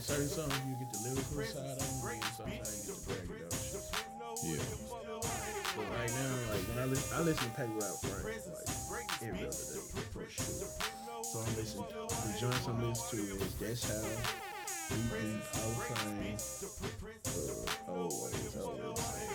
certain songs you get the lyrical side of them, and sometimes you get the braggadocious. Yeah. But right now, like when I listen, I listen to Paper Route Frank like every other day for sure. So I'm listening. The joints I'm listening to is That's How, Deep Deep, Whole Train, uh, Always, Always.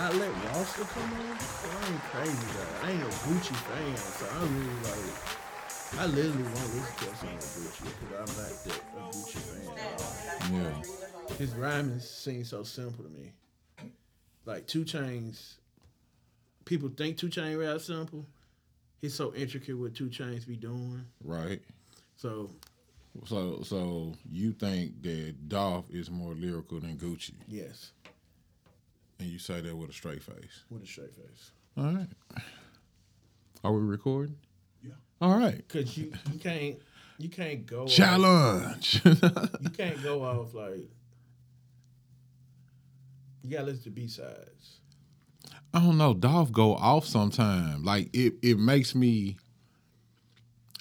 I let Roster come on. but I ain't crazy though. I ain't a Gucci fan, so I really like. I literally won't listen to a song of Gucci because I'm not that a Gucci fan. Yeah. His rhyming seems so simple to me. Like 2 Chainz, people think 2 Chainz rap simple. He's so intricate with 2 Chainz be doing. Right. So So so you think that Dolph is more lyrical than Gucci, yes, and you say that with a straight face. with a straight face. All right. Are we recording? All right. Cause you you can't you can't go off, Challenge. you can't go off like you gotta listen to B sides. I don't know. Dolph go off sometime. Like it, it makes me.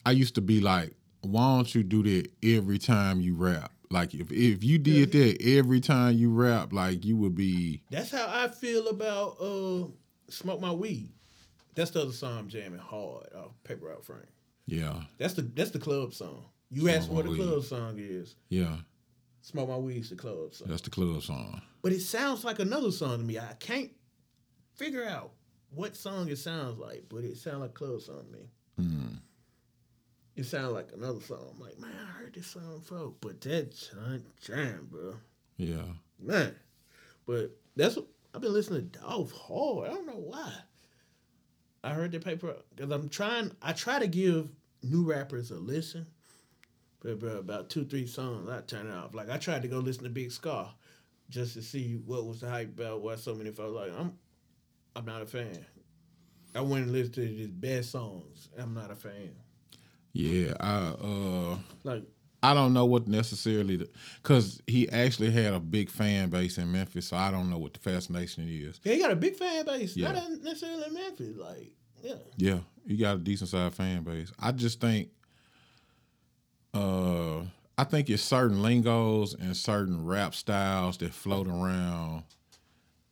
I used to be like, why don't you do that every time you rap? Like if if you did that every time you rap, like you would be. That's how I feel about uh Smoke My Weed. That's the other song I'm jamming hard off Paper Route Frank. Yeah, That's the that's the club song. You asked Smoke what the Weed. club song is. yeah. Smoke My Weed's the club song. That's the club song. But it sounds like another song to me. I can't figure out what song it sounds like, but it sounds like a club song to me. Hmm. It sounds like another song. I'm like, man, I heard this song before, but that jam, jam, bro, Yeah. man. But that's what I've been listening to Dolph hard. I don't know why. I heard the paper because I'm trying. I try to give new rappers a listen, but bro, about two three songs, I turn it off. Like I tried to go listen to Big Scarr, just to see what was the hype about. Why so many folks like I'm. I'm not a fan. I went and listened to his best songs. I'm not a fan. Yeah. I uh. Like I don't know what necessarily because he actually had a big fan base in Memphis, so I don't know what the fascination is. yeah, he got a big fan base. Yeah. Not necessarily in Memphis. Like yeah. Yeah, he got a decent sized fan base. I just think, uh, I think it's certain lingos and certain rap styles that float around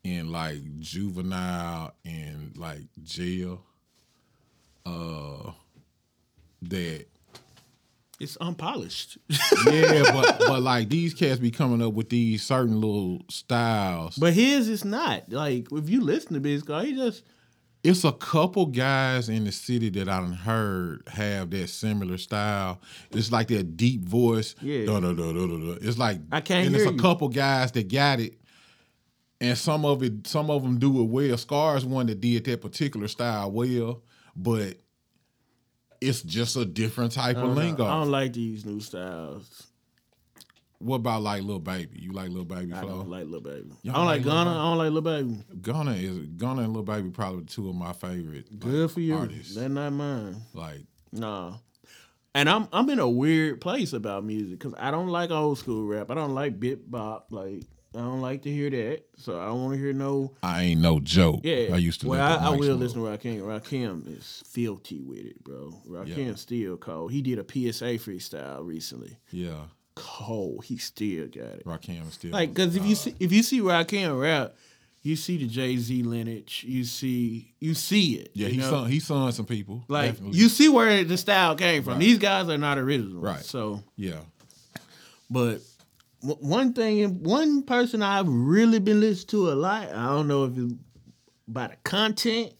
in like juvenile and like jail. Uh, that It's unpolished. yeah, but but like these cats be coming up with these certain little styles. But his is not. Like if you listen to Big Scarr, he just it's a couple guys in the city that I done heard have that similar style. It's like that deep voice. Yeah. Da, da, da. It's like I can't and hear it's a you. couple guys that got it. And some of it, some of them do it well. Scarr's one that did that particular style well, but it's just a different type of lingo. I don't like these new styles. what about like Lil Baby? You like Lil Baby I Flow? don't like Lil Baby. I don't like like. Baby? I don't like Lil Baby. Gunna is Gunna and Lil Baby probably two of my favorite. like, Good for you. artists. They're not mine. Like Nah. And I'm I'm in a weird place about music because I don't like old school rap. I don't like bit bop. Like I don't like to hear that. So I don't want to hear no. I ain't no joke. Yeah, I used to. Well, I, I will listen to Rakim. Rakim is filthy with it, bro. Rakim Yeah. still cold. He did a PSA freestyle recently. Yeah, Cold. He still got it. Rakim is still Like, cause if you see if you see Rakim rap, you see the Jay Z lineage. You see you see it. Yeah, he know? son he some people. like definitely. you see where the style came from. Right. These guys are not original. Right. So, yeah, but one thing, one person I've really been listening to a lot. I don't know if it's by the content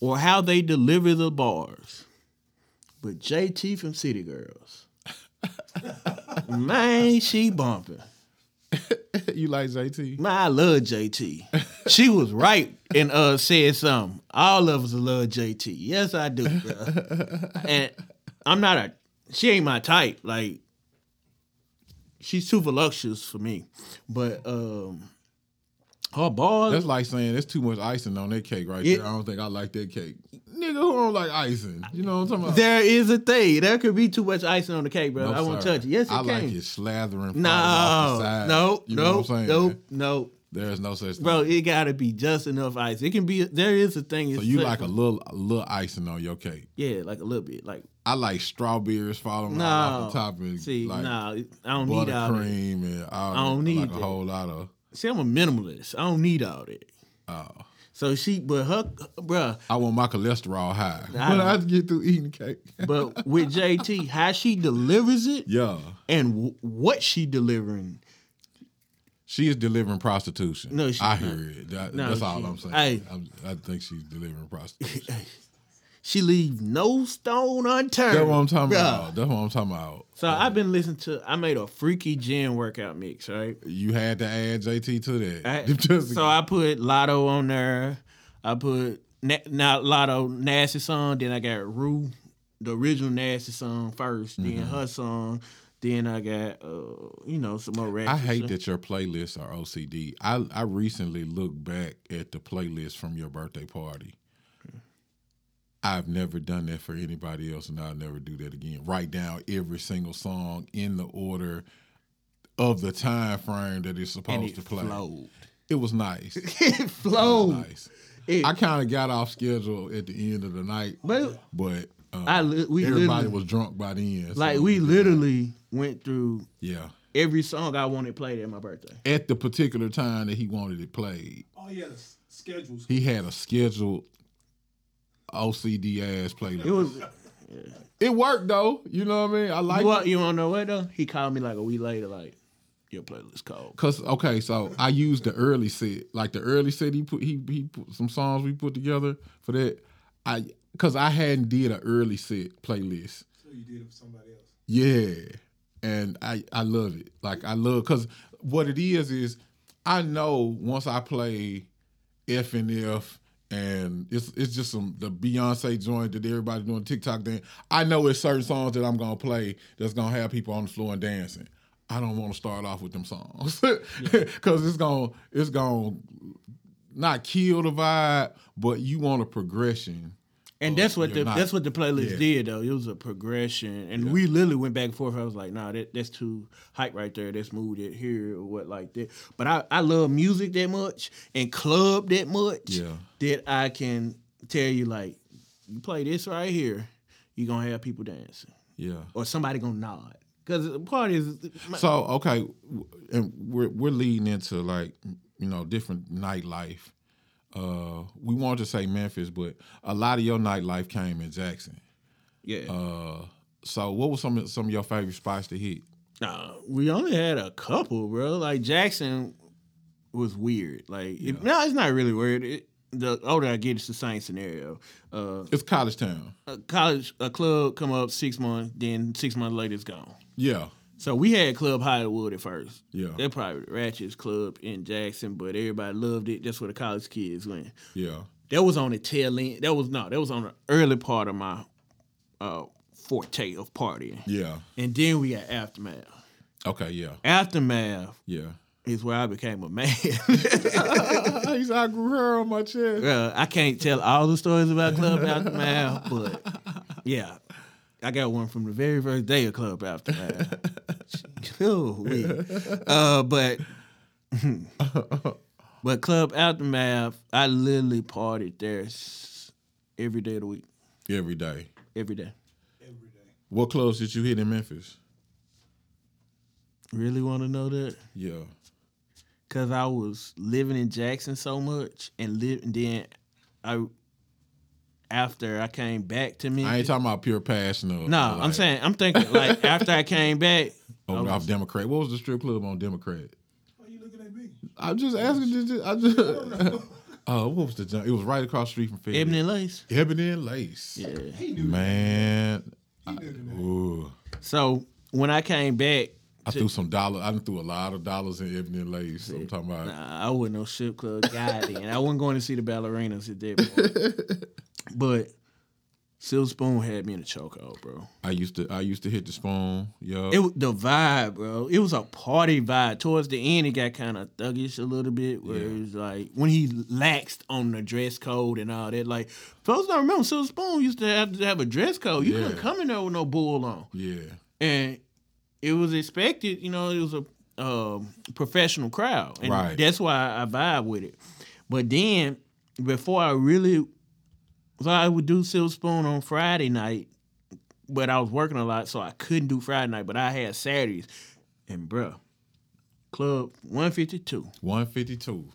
or how they deliver the bars, but JT from City Girls. Man, she bumping. you like JT? Man, I love JT. She was right and uh said something. All of us love JT. Yes, I do, bro. and I'm not a. She ain't my type. Like, she's too voluptuous for me. But um, her bars. That's like saying there's too much icing on that cake right Yeah. there. I don't think I like that cake. Nigga, who don't like icing? You know what I'm talking about? there is a thing. There could be too much icing on the cake, bro. No, I won't touch it. Yes, it I can. like it slathering. No, no, You know what I'm no, saying? no, no. There's no such thing. bro. It gotta be just enough ice. It can be. There is a thing. so you like a little a little icing on your cake. yeah, like a little bit. Like I like strawberries falling no, off the top and see, like nah, I don't need all that. buttercream and all, I don't need like a whole lot of See, I'm a minimalist. I don't need all that. oh. So she, but her, bruh, I want my cholesterol high. I When know. I get through eating cake. but with JT, how she delivers it yeah. and w- what she delivering. She is delivering prostitution. No, she's I not. hear it. That- No, that's all she- I'm saying. Hey. I'm, I think she's delivering prostitution. She leave no stone unturned. That's what I'm talking Bruh. about. That's what I'm talking about. So I've been listening to. I made a freaky gym workout mix, right? You had to add JT to that. I- so I put Latto on there. I put na- now Latto nasty song. Then I got Rue, the original nasty song 1st Then Mm-hmm. her song. Then I got uh, you know some more rap. I hate that your playlists are OCD. I I recently looked back at the playlist from your birthday party. I've never done that for anybody else, and I'll never do that again. Write down every single song in the order of the time frame that it's and supposed it to play. flowed. It was nice. it flowed. It nice. It- I kind of got off schedule at the end of the night, But but um, I li- we everybody literally, was drunk by the end. like so- we literally went through yeah. every song I wanted played at my birthday. At the particular time that he wanted it played, Oh yeah, the s- schedules. he had a scheduled OCD ass playlist. It was. It worked though. You know what I mean? I like You want you want to know what though? He called me like a week later, like your playlist cold. Cause okay, so I used the early set, like the early set. He put he he put some songs we put together for that. I cause I hadn't did an early set playlist. So you did it for somebody else. Yeah, and I I love it. Like I love because what it is is I know once I play F and F and it's it's just some the Beyonce joint that everybody doing TikTok thing. I know it's certain songs that I'm gonna play that's gonna have people on the floor and dancing. I don't want to start off with them songs because it's gonna it's gonna not kill the vibe, but you want a progression. And Oh, that's what the not- that's what the playlist yeah. did though. It was a progression, and we literally went back and forth. I was like, "Nah, that, that's too hype right there. Let's move it here or what like that." But I I love music that much and club that much Yeah. that I can tell you like, you play this right here, you are gonna have people dancing Yeah. or somebody gonna nod because the part is So okay, and we're we're leading into like you know different nightlife. Uh, we wanted to say Memphis, but a lot of your nightlife came in Jackson. yeah. Uh, so what was some of, some of your favorite spots to hit? Nah, we only had a couple, bro. Like Jackson was weird. Like, it, no, it's not really weird. It, the older I get, it's the same scenario. Uh, It's College Town. a college, a club come up six months, then six months later it's gone. Yeah, So we had Club Hollywood at first. yeah, They're probably the ratchetest club in Jackson, but everybody loved it. That's where the college kids went. yeah. That was on the tail end. That was no, that was on the early part of my uh, forte of partying. Yeah. And then we got aftermath. Okay. Yeah. Aftermath Yeah. is where I became a man. I grew hair on my chest. Bruh, I can't tell all the stories about Club Aftermath, but yeah, I got one from the very first day of Club Aftermath. Ooh, uh, but but Club Aftermath, I literally partied there every day of the week, Every day. every day. Every day. What clubs did you hit in Memphis? Really want to know that? Yeah. Cause I was living in Jackson so much, and live, and then I after I came back to me. I ain't talking about pure passion. Or, No, or I'm saying I'm thinking like after I came back. I Oh, was- off Democrat. What was the strip club on Democrat? Why you looking at me? I'm just asking. Just, just- I just. Oh, what was the junk? It was right across the street from Fed. Ebony and Lace. Ebony and Lace. Yeah. He knew Man. He knew that. Ooh. So when I came back, I threw some dollars. I done threw a lot of dollars in Ebony and Lace. I'm talking about. nah, I wasn't no strip club guy then. I wasn't going to see the ballerinas at that point. but Silver Spoon had me in a chokehold, bro. I used to. I used to hit the spoon. Yo. It the vibe, bro. It was a party vibe. Towards the end, it got kind of thuggish a little bit. Where Yeah. it was like when he laxed on the dress code and all that. Like folks don't remember Silver Spoon used to have to have a dress code. You couldn't come in there with no bull on. yeah. and it was expected. You know, it was a um, professional crowd, and Right. that's why I vibe with it. But then before I really, so I would do Silver Spoon on Friday night, but I was working a lot, so I couldn't do Friday night. But I had Saturdays, and bruh, Club One Fifty Two. One fifty two.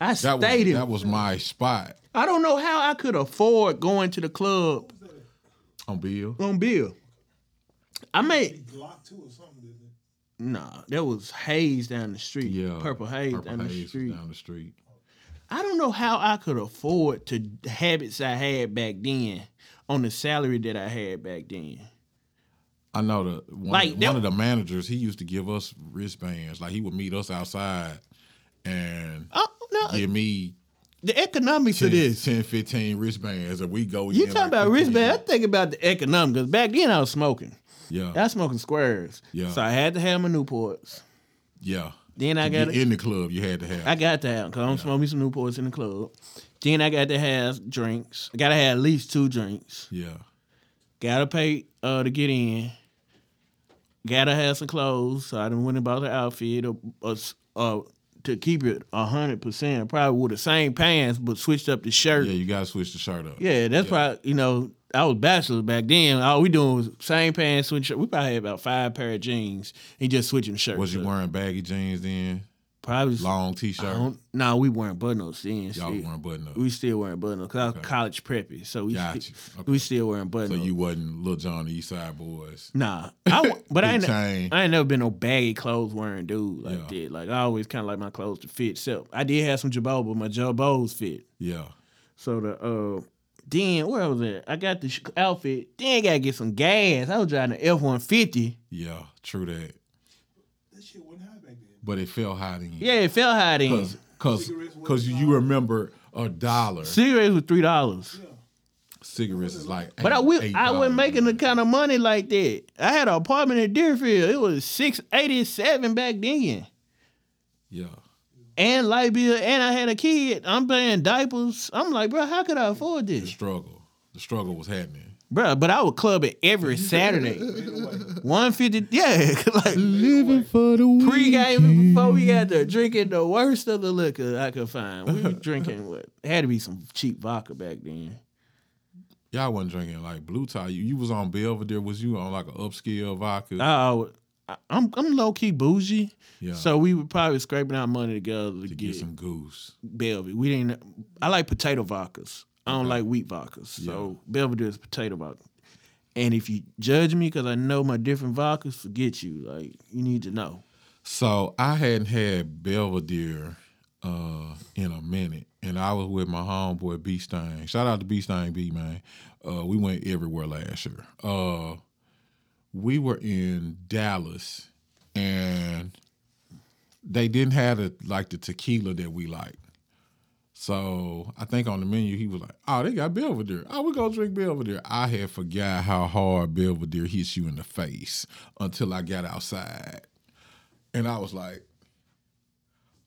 I That was stayed in. that was my spot I don't know how I could afford going to the club on Beale. on Beale. I made Block two or something, didn't it? nah. There was haze down the street. Yeah, purple haze Purple down the Haze was street. down the street. I don't know how I could afford to habits I had back then on the salary that I had back then. I know the one, Like, one that- of the managers. He used to give us wristbands. Like he would meet us outside and Oh no, give me the economics 10, of this. 10 15 wristbands, and we go. You in talking like about 15. wristband? I think about the economics because back then I was smoking. Yeah, I was smoking squares. Yeah. So I had to have my Newports. yeah. Then I To got in the club, you had to have. I got to have because I'm smoking me some Newports in the club. Then I got to have drinks. I got to have at least two drinks. yeah, Gotta pay uh, to get in. Gotta have some clothes. So I done went and bought the outfit or, or, s- uh, to keep it hundred percent. Probably with the same pants, but switched up the shirt. yeah. Yeah, You gotta switch the shirt up. Yeah, that's probably you know I was bachelor back then. All we doing was same pants, switch shirt. We probably had about five pair of jeans and just switching shirts. Was you up. wearing baggy jeans then? Probably Long t-shirt. No, we weren't button ups then. Y'all still. weren't button up. We still wearing button ups because I was college preppy, so we Got you. Okay. we still wearing button So you wasn't Lil Jon the East Side Boys. Nah, I but I ain't. I ain't never been no baggy clothes wearing dude like Yeah. that. Like I always kind of like my clothes to fit. So I did have some jabot, but my jabos fit. Yeah, So the uh, then where was it? I got the sh- outfit. Then gotta get some gas. I was driving an F one fifty. yeah. True that. That shit wasn't high back then. But it felt hot in. Yeah, it felt high then. Cause, cause, cause a you remember a dollar. Cigarettes were three dollars. Yeah. Cigarettes is like. But I will, eight I wasn't making the kind of money like that. I had an apartment in Deerfield. It was six eighty seven back then. Yeah, and light bill, and I had a kid. I'm paying diapers. I'm like, bro, how could I afford this? the struggle. The struggle was happening. bro? But I would club it every Saturday. One fifty, yeah, like Living for the pre-game before we got there drinking the worst of the liquor I could find. We were drinking what it had to be some cheap vodka back then. Y'all wasn't drinking like blue tie. You, you was on Belvedere. Was you on like an upscale vodka? I, always- I, I'm I'm low key bougie, yeah. so we were probably scraping our money together to, to get, get some goose. Belvedere. We didn't. I like potato vodkas. I don't like wheat vodkas. So Belvedere is potato vodka. And if you judge me because I know my different vodkas, forget you. Like you need to know. So I hadn't had Belvedere uh, in a minute, and I was with my homeboy B Stein. Shout out to B Stein B man. Uh, we went everywhere last year. Uh, we were in Dallas, and they didn't have the, like the tequila that we like. So I think on the menu he was like, "Oh, they got Belvedere. Oh, we gonna drink Belvedere." I had forgot how hard Belvedere hits you in the face until I got outside, and I was like,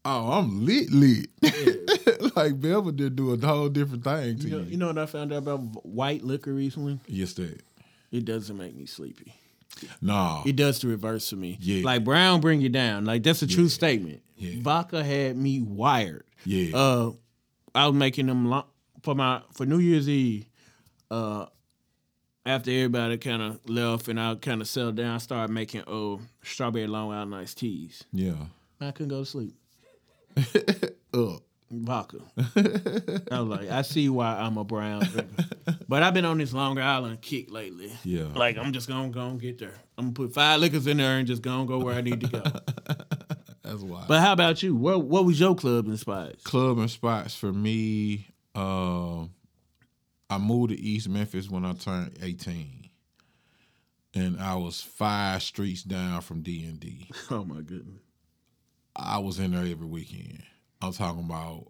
"Oh, I'm lit, lit." like Belvedere do a whole different thing to You you. know, you know what I found out about white liquor recently? yes, that. It doesn't make me sleepy. Nah, It does the reverse for me. Yeah. Like brown bring you down. Like that's a true statement. Yeah. Vodka had me wired. yeah, Uh, I was making them lo- for my for New Year's Eve. Uh, after everybody kind of left and I kind of settled down, I started making oh strawberry long island iced teas. yeah. I couldn't go to sleep. Uh, Vodka. I was like, I see why I'm a brown drinker. But I've been on this Long Island kick lately. yeah. Like I'm just gonna go and get there. I'm gonna put five liquors in there and just gonna go where I need to go. That's why. but how about you? What what was your club in spots? club and spots for me. Um, I moved to East Memphis when I turned eighteen, and I was five streets down from D and D. Oh my goodness. I was in there every weekend. I'm talking about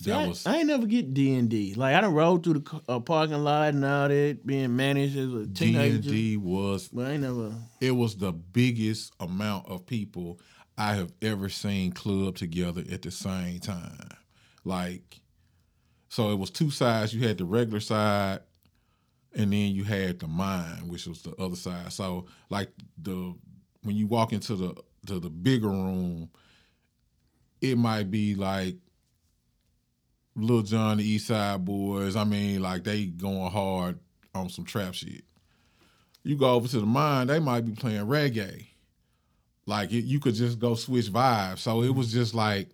See, that I, was I ain't never get D and D. Like I done rode through the uh, parking lot and all that, being managed as a D teenager. and D was But I ain't never. it was the biggest amount of people I have ever seen club together at the same time. Like, so it was two sides. You had the regular side, and then you had the mine, which was the other side. So, like the when you walk into the to the bigger room, it might be like Lil Jon, the East Side Boys. I mean, like they going hard on some trap shit. You go over to the mine, they might be playing reggae. Like it, you could just go switch vibes. So it was just like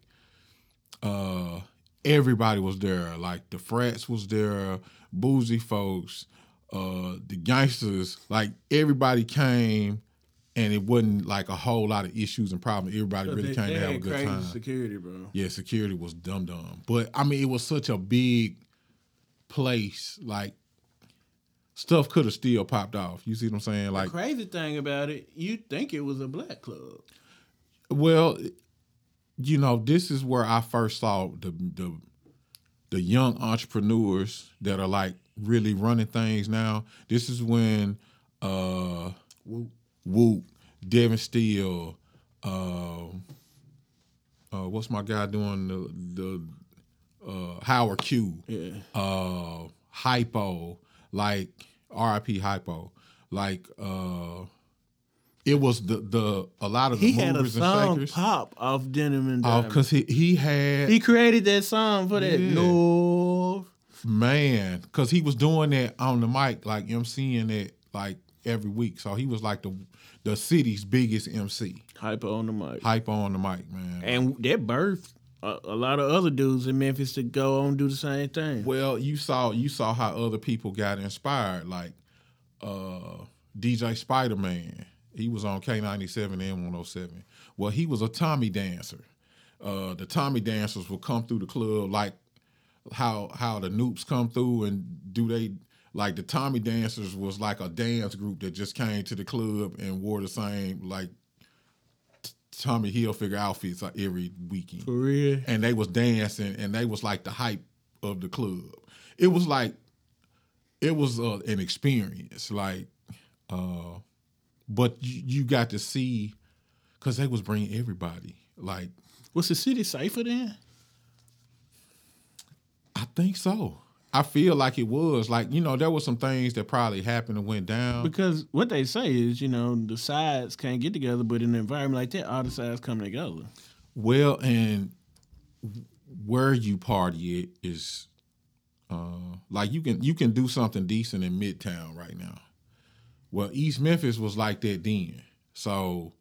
uh everybody was there. Like the frats was there, boozy folks, uh the gangsters, like everybody came and it wasn't like a whole lot of issues and problems. Everybody really They- came they to have a good time. Security, bro. Yeah, security was dumb dumb. But I mean, it was such a big place. Like stuff could have still popped off. You see what I'm saying? Like, Crazy thing about it, you think it was a black club. well, you know, this is where I first saw the the the young entrepreneurs that are like really running things now. This is when uh Whoop. Whoop, Devin Steele, uh, uh, what's my guy doing the the uh, Howard Q, Yeah. uh, Hypo, like R.I.P. Hypo, like uh, it was the the a lot of the He had a movers and song pop off Denim and Diamond. because he he had he created that song for that Yeah. North. man because he was doing that on the mic like MCing it like every week, so he was like the the city's biggest MC. Hyper on the mic. Hypo on the mic, man. And that birthed a, a lot of other dudes in Memphis to go on and do the same thing. Well, you saw you saw how other people got inspired, like uh, DJ Spider Man. He was on K ninety seven and one hundred seven. Well, he was a Tommy dancer. Uh, the Tommy dancers would come through the club like how how the Noops come through and do they like the Tommy dancers was like a dance group that just came to the club and wore the same like Tommy Hilfiger outfits like every weekend For real. and they was dancing and they was like the hype of the club. It was like it was uh, an experience like uh but you, you got to see cuz they was bringing everybody like Was the city safer then? I think so. I feel like it was like you know there was some things that probably happened and went down. Because what they say is, you know, the sides can't get together, but in an environment like that, all the sides come together. Well, and where you party it is uh like you can you can do something decent in Midtown right now. Well, East Memphis was like that then. So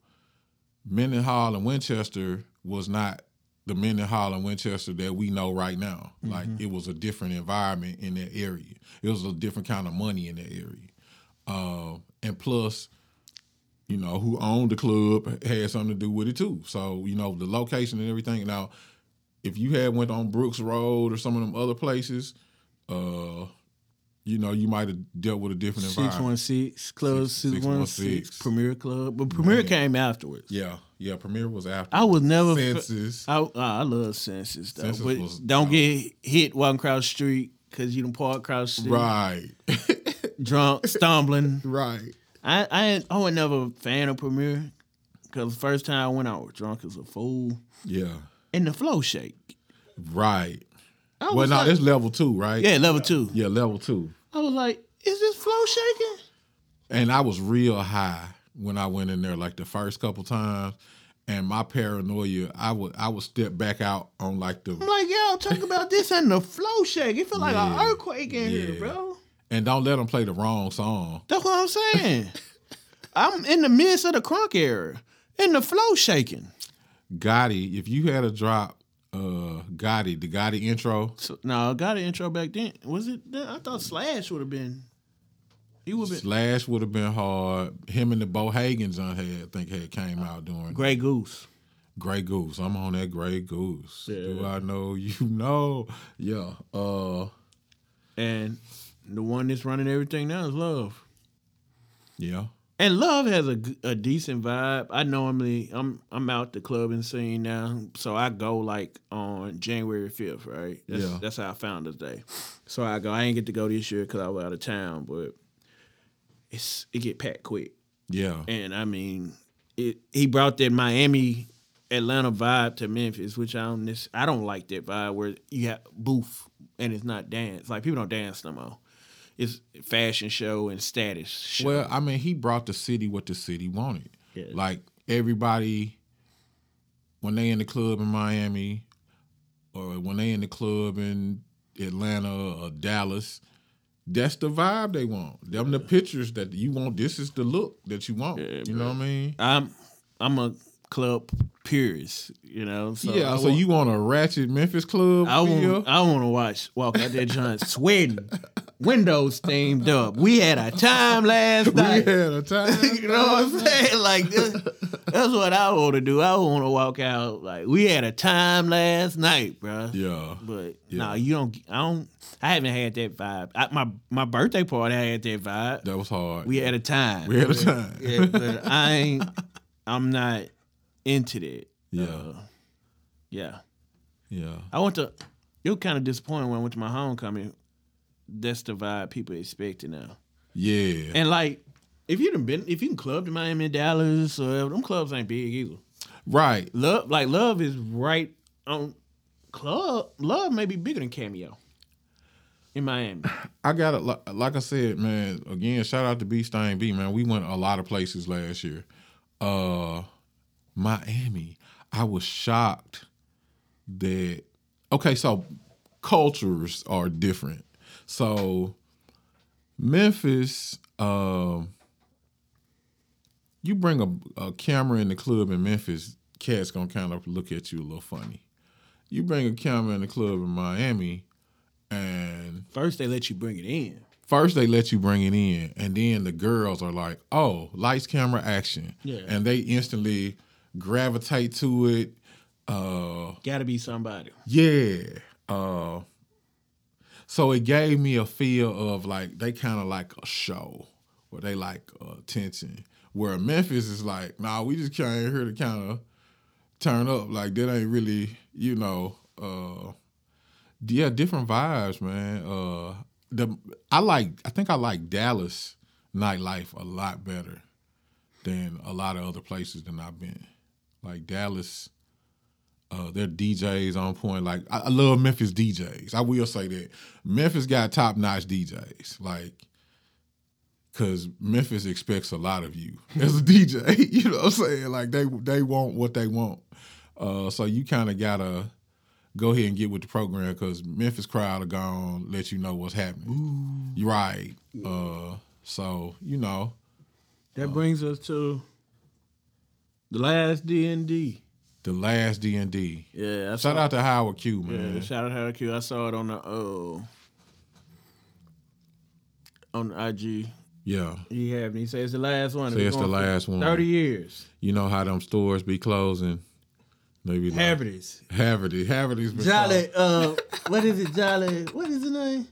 Mendenhall and Winchester was not the Mendenhall and Winchester that we know right now. Like it was a different environment in that area. It was a different kind of money in that area. Uh, and plus, you know, who owned the club had something to do with it too. So, you know, the location and everything. Now, if you had went on Brooks Road or some of them other places, uh, you know, you might have dealt with a different Six environment. one six Club Six- six one 616. Premier Club, but Premier came afterwards. Yeah, yeah. Premier was after. I was never. Senses. I, I love Senses though, Senses but was don't get hit walking across the street because you don't park across the street, right, drunk, stumbling. right. I I I was never a fan of Premier because the first time I went out, I was drunk as a fool, Yeah, and the flow shake. right. Well, now like, this level two, right? yeah, level two. yeah, level two. I was like, is this flow shaking? And I was real high when I went in there, like the first couple times. And my paranoia, I would I would step back out on like the I'm like, yo, talk about this and the flow shake. It feel like Yeah. an earthquake in here, bro. and don't let them play the wrong song. That's what I'm saying. I'm in the midst of the crunk era, and the flow shaking. Gotti, if you had a drop, uh, Gotti, the Gotti intro, So, no, I got an intro back then. Was it? I thought Slash would have been. He would been Slash would have been hard. Him and the Bo Hagens on had, I think, had came out doing Grey Goose. Grey Goose. I'm on that Grey Goose. Yeah. Do I know you know? Yeah. Uh, And the one that's running everything now is Love. yeah. And Love has a, a decent vibe. I normally I'm I'm out the clubbing scene now, so I go like on January fifth, right? That's, Yeah. that's how I found this day. So I go. I ain't get to go this year because I was out of town, but it's it get packed quick. Yeah. And I mean, it he brought that Miami Atlanta vibe to Memphis, which I don't I don't like that vibe where you have booth and it's not dance. Like people don't dance no more. It's fashion show and status show. Well, I mean, he brought the city what the city wanted. Yeah. Like everybody when they in the club in Miami, or when they in the club in Atlanta or Dallas, that's the vibe they want. Them the pictures that you want. This is the look that you want. Yeah, you know what I mean? I'm I'm a club purist, you know. So yeah. So you want a ratchet Memphis club? I want I want to watch walk out there, John sweating, windows steamed up. We had a time last night. we had a time. you know what I'm saying? Like this, that's what I want to do. I want to walk out like we had a time last night, bro. Yeah. But Yeah. no, you don't. I don't. I haven't had that vibe. I, my my birthday party, I had that vibe. That was hard. We had a time. We had a time. Yeah, but I ain't. I'm not into that. Yeah. Uh, yeah. yeah. I went to. It was kind of disappointing when I went to my homecoming. That's the vibe people expecting now. Yeah. And like, if you done been, if you can club to Miami, Dallas, or them clubs ain't big either. right. Love, like love, is right on club. Love may be bigger than Cameo in Miami. I got it. Like, like I said, man. Again, shout out to B Stein B, man. We went a lot of places last year. Uh, Miami. I was shocked that. Okay, so cultures are different. So Memphis, um, you bring a, a camera in the club in Memphis, cats gonna kind of look at you a little funny. You bring a camera in the club in Miami, and First, they let you bring it in. first they let you bring it in, and then the girls are like, "Oh, lights, camera, action," Yeah. and they instantly gravitate to it. Uh, Got to be somebody. yeah. Uh, so it gave me a feel of like they kind of like a show, where they like uh, attention. Where Memphis is like, nah, we just came here to kind of turn up. Like that ain't really, you know. Uh, yeah, different vibes, man. Uh, the I like. I think I like Dallas nightlife a lot better than a lot of other places than I've been. Like Dallas, uh, their DJs on point. Like I, I love Memphis DJs. I will say that Memphis got top notch DJs. Like, cause Memphis expects a lot of you as a DJ. You know what I'm saying? Like they they want what they want. Uh, so you kind of gotta go ahead and get with the program because Memphis crowd are gonna let you know what's happening. You're right. Uh, so you know, That brings us to the last D and D. the last D and D. Yeah, I Shout saw, out to Howard Q, man. Yeah, man. shout out to Howard Q. I saw it on the oh on the IG. Yeah. He had me. He said it's the last one. Say It's it's the last one. Thirty years. You know how them stores be closing. Maybe like Haverty's. Haverty. Haverty's been Jolly. Uh, what is it? Jolly. What is the name?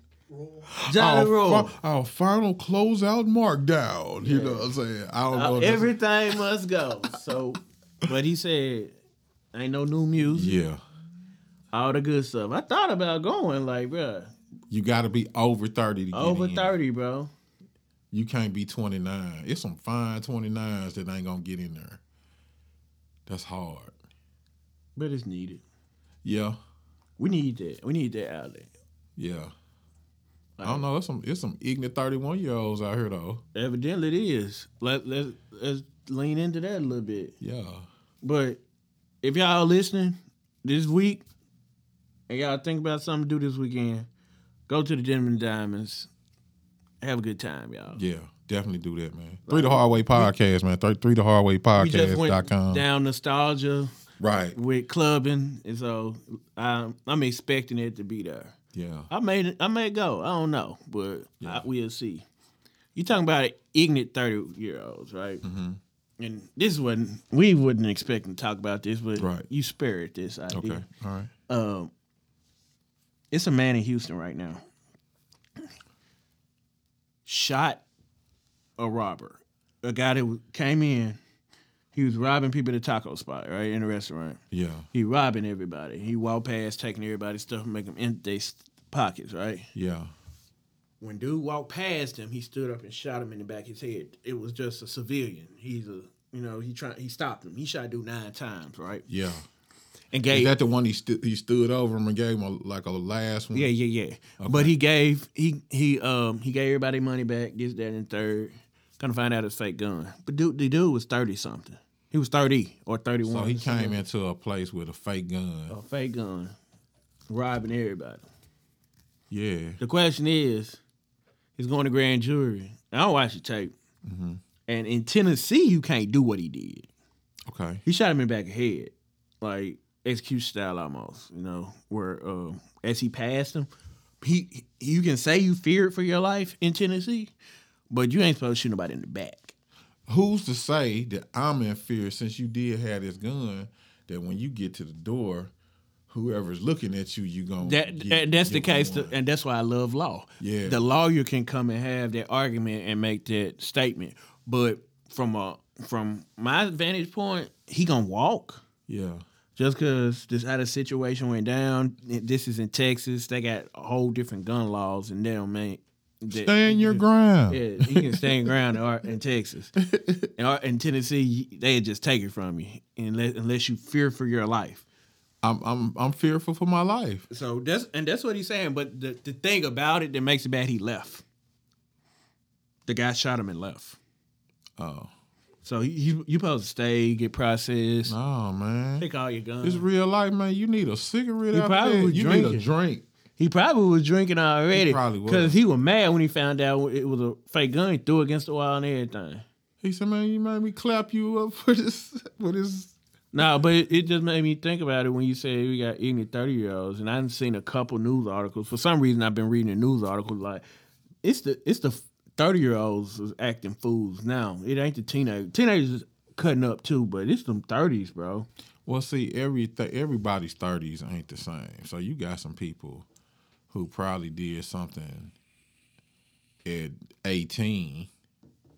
Jolly our, Roll. fi- our final closeout markdown. You know what I'm saying? I don't know. Uh, if that's- everything must go. So, but he said, ain't no new music. Yeah. All the good stuff. I thought about going, like, bruh, You got to be over 30 to get in. over in. 30, bro. You can't be 29. It's some fine 29s that ain't going to get in there. That's hard. But it's needed. Yeah. We need that. We need that outlet. Yeah. I don't know. It's some it's some ignorant 31 year olds out here though. Evidently, it is. Let, let, let's lean into that a little bit. Yeah. But if y'all listening this week and y'all think about something to do this weekend, go to the Gentleman Diamonds. Have a good time, y'all. Yeah. Definitely do that, man. Three the Hard Way podcast, man. Three, three the Hard Way We podcast.com. down nostalgia Right. with clubbing, and so I'm, I'm expecting it to be there. Yeah. I may I may go. I don't know, but I, we'll see. You talking about ignorant thirty year olds, right? Mm-hmm. And this wasn't we wouldn't expect to talk about this, but Right. you spared this idea. Okay. All right. Um, it's a man in Houston right now. Shot a robber, a guy that came in. He was robbing people at a taco spot, right in a restaurant. Yeah. He robbing everybody. He walked past, taking everybody's stuff, and making them empty their pockets, right? Yeah. When dude walked past him, he stood up and shot him in the back of his head. It was just a civilian. He's a, you know, he tried, he stopped him. He shot dude nine times, right? Yeah. And Is gave that the one he stu- he stood over him and gave him a, like a last one? Yeah, yeah, yeah. But he gave he he um he gave everybody money back, this, that, and third. Gonna find out it's fake gun. But dude the dude was thirty something. He was thirty or thirty one. So he came into a place with a fake gun. a fake gun, robbing everybody. Yeah. The question is, he's going to grand jury. I don't watch the tape. And in Tennessee, you can't do what he did. Okay. He shot him in the back of the head, like execution style almost. You know, where uh, as he passed him, he you can say you feared for your life in Tennessee, but you ain't supposed to shoot nobody in the back. Who's to say that I'm in fear since you did have this gun that when you get to the door, whoever's looking at you, you gonna That, get- that that's the case, to, and that's why I love law. Yeah. the lawyer can come and have that argument and make that statement, but from a from my vantage point, he gonna walk. yeah. Just because this other situation went down, this is in Texas. They got a whole different gun laws, and they don't make that- Stand your ground. Yeah, you can stand ground in, in Texas. In, in Tennessee, they just take it from you unless unless you fear for your life. I'm I'm I'm fearful for my life. So that's and that's what he's saying. But the, the thing about it that makes it bad, he left. The guy shot him and left. Oh. So he, he you supposed to stay, get processed, No, man. take all your guns. It's real life, man. You need a cigarette He out probably was You need a drinking. drink. He probably was drinking already. He probably was. Because he was mad when he found out it was a fake gun. He threw it against the wall and everything. He said, "Man, you made me clap you up for this for this." No, but it, just made me think about it when you said we got ignorant 30 year olds. And I've seen a couple news articles. For some reason, I've been reading the news articles like it's the it's the 30 year olds acting fools now. It ain't the teenagers. Teenagers cutting up too, but it's them 30s, bro. Well, see, every th- everybody's thirties ain't the same. So you got some people who probably did something at 18,